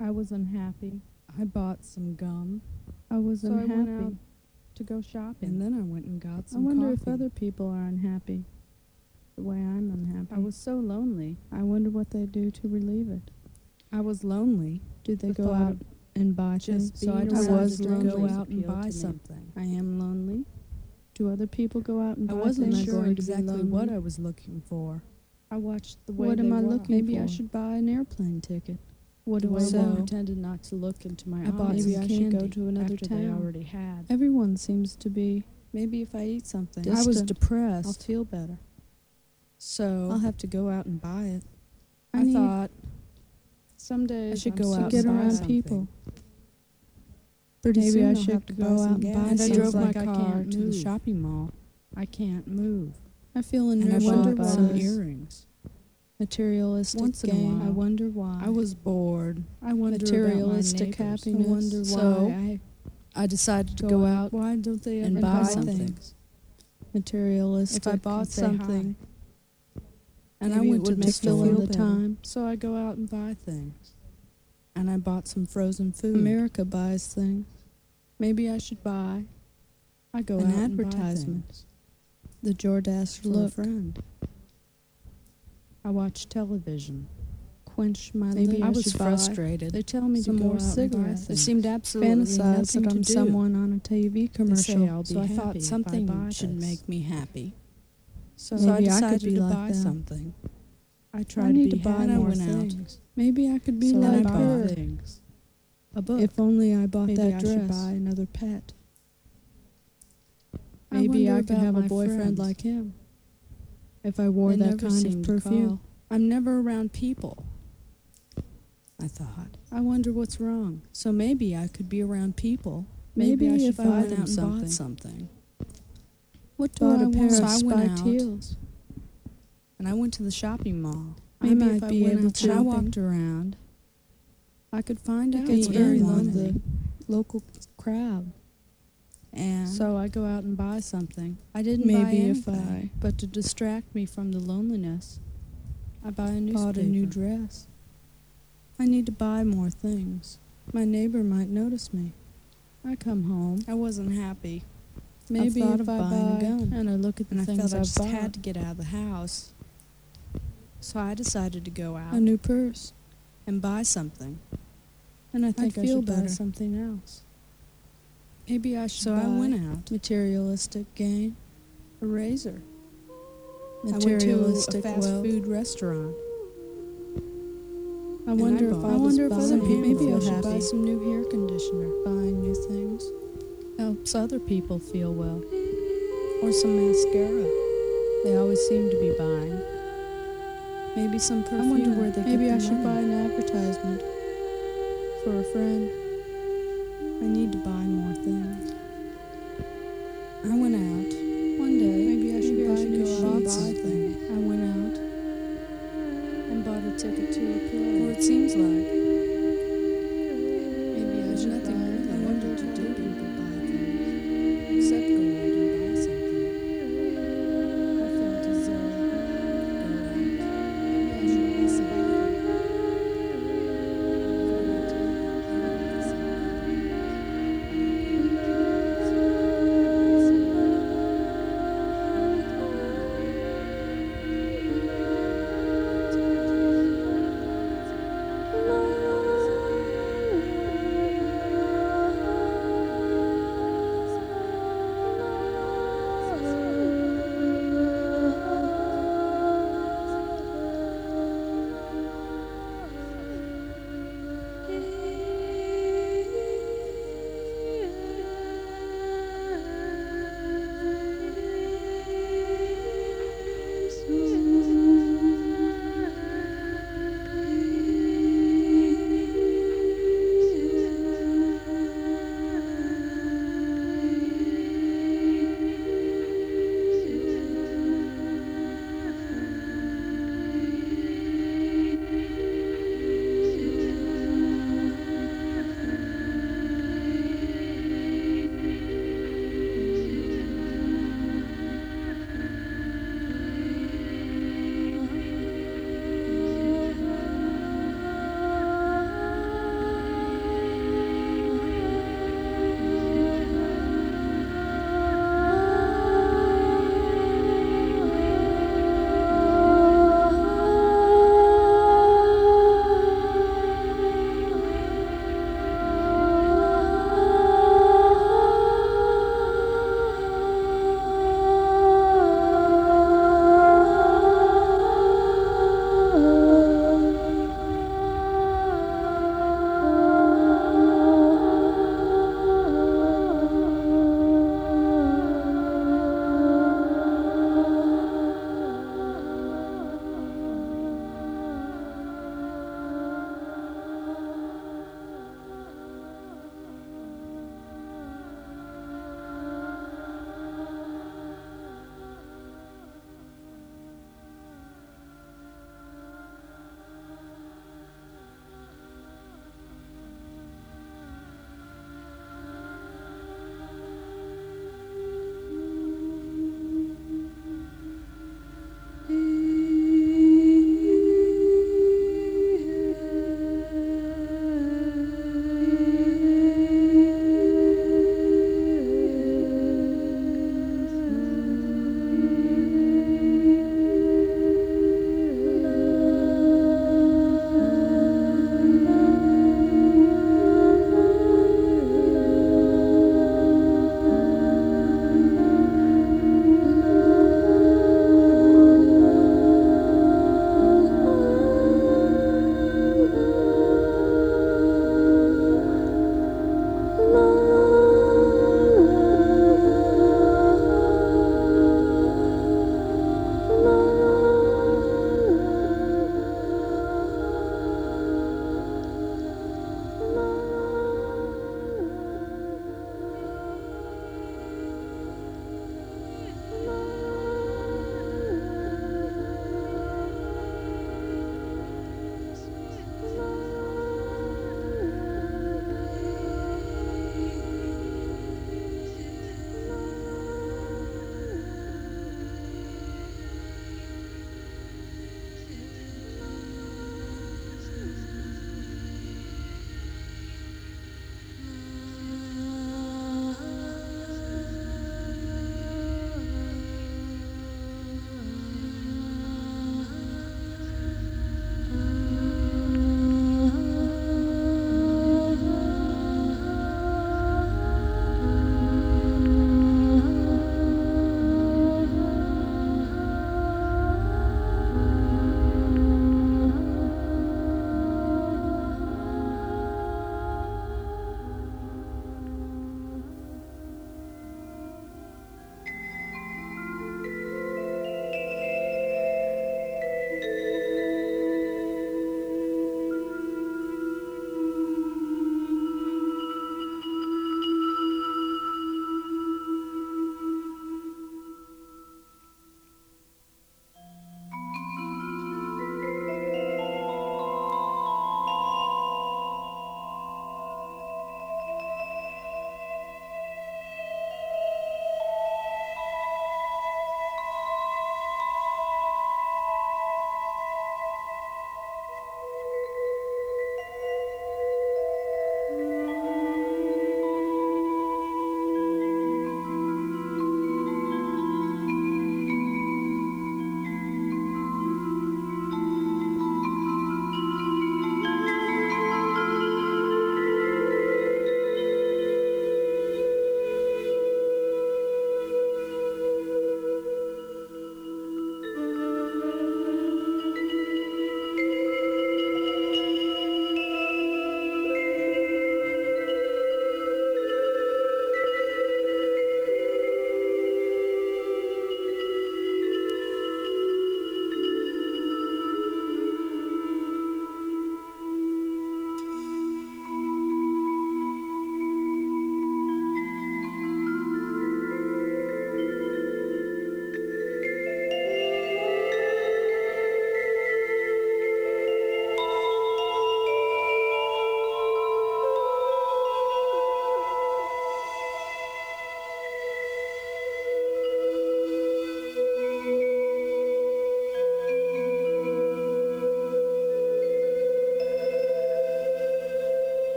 I was unhappy. I bought some gum, I was so I went out to go shopping. and then I went and got some gum. I wonder coffee. if other people are unhappy the way I'm unhappy. I was so lonely. I wonder what they do to relieve it. I was lonely. Do they The go out and buy Just things? so I I decided was to lonely. go out and buy something. I am lonely. Do other people go out and I buy things? I wasn't sure exactly what? I was looking for. I watched the way What they am I walk. looking Maybe I should buy an airplane ticket. What do I so I want? pretended not to look into my I bought eyes. Maybe and I should go to another after they town. already had. Everyone seems to be. Maybe if I eat something. Distant. I was depressed. I'll feel better. so I'll have to go out and buy it. I, I need- thought Some days I should I'm go so out get and buy around something. people. Pretty Maybe soon I should have go out and gas. buy. And I drove my like I car to the shopping mall. I can't move. I feel And I wonder about some earrings. Materialistic Once in a gain. I wonder why. I was bored. I wonder materialistic about my neighbors. happiness. I wonder why So, I, I decided to go go out. Why don't they and buy buy something. things? materialistic. If I bought hi. something and I Maybe went to would the make me store, feel the time. so I go out and buy things. And I bought some frozen food. America buys things. Maybe I should buy I go an out and buy things. The Jordache look. friend. I watch television. Quench my Maybe. I was buy frustrated. They tell me Some to go more out and buy cigarettes. It things. seemed absolutely Fantasize nothing that to I'm someone on a TV commercial. say I'll be so I thought if I something should this. make me happy. So, Maybe I I could decided be to like buy them. something. I tried need to to buy more I went out. Maybe I could be so like her. things. A book. If only I bought Maybe that I should buy another pet. Maybe I, wonder could have a boyfriend friends. like him. If I wore They that kind of perfume. I'm never around people. I thought. I wonder what's wrong. So maybe I could be around people. Maybe, Maybe I if should I buy went them out and something. bought something. What do Bought I a pair want? of So I went spiked out heels. and I went to the shopping mall. I Maybe might if I be went able out to. and I walked around, I could find It out gets what very I lonely. wanted. Local crowd. And So I go out and buy something. I didn't buy Maybe if anything, I but to distract me from the loneliness, I buy a newspaper. bought a new dress. I need to buy more things. My neighbor might notice me. I come home. I wasn't happy. Maybe thought if I buying a buy gun. and I look at the And I things felt I just bought. had to get out of the house. So I decided to go out a new purse, and buy something. and I think I feel should buy better. something else. Maybe I should So buy I went out. Materialistic gain, a razor. I went materialistic to a fast wealth. food restaurant. I And wonder I if I, I wonder if other people maybe feel I should buy some new hair conditioner. Buying new things helps other people feel well. Or some mascara. They always seem to be buying. Maybe some perfume. I wonder where they Maybe I should buy an advertisement for a friend. I need to buy more things. I went out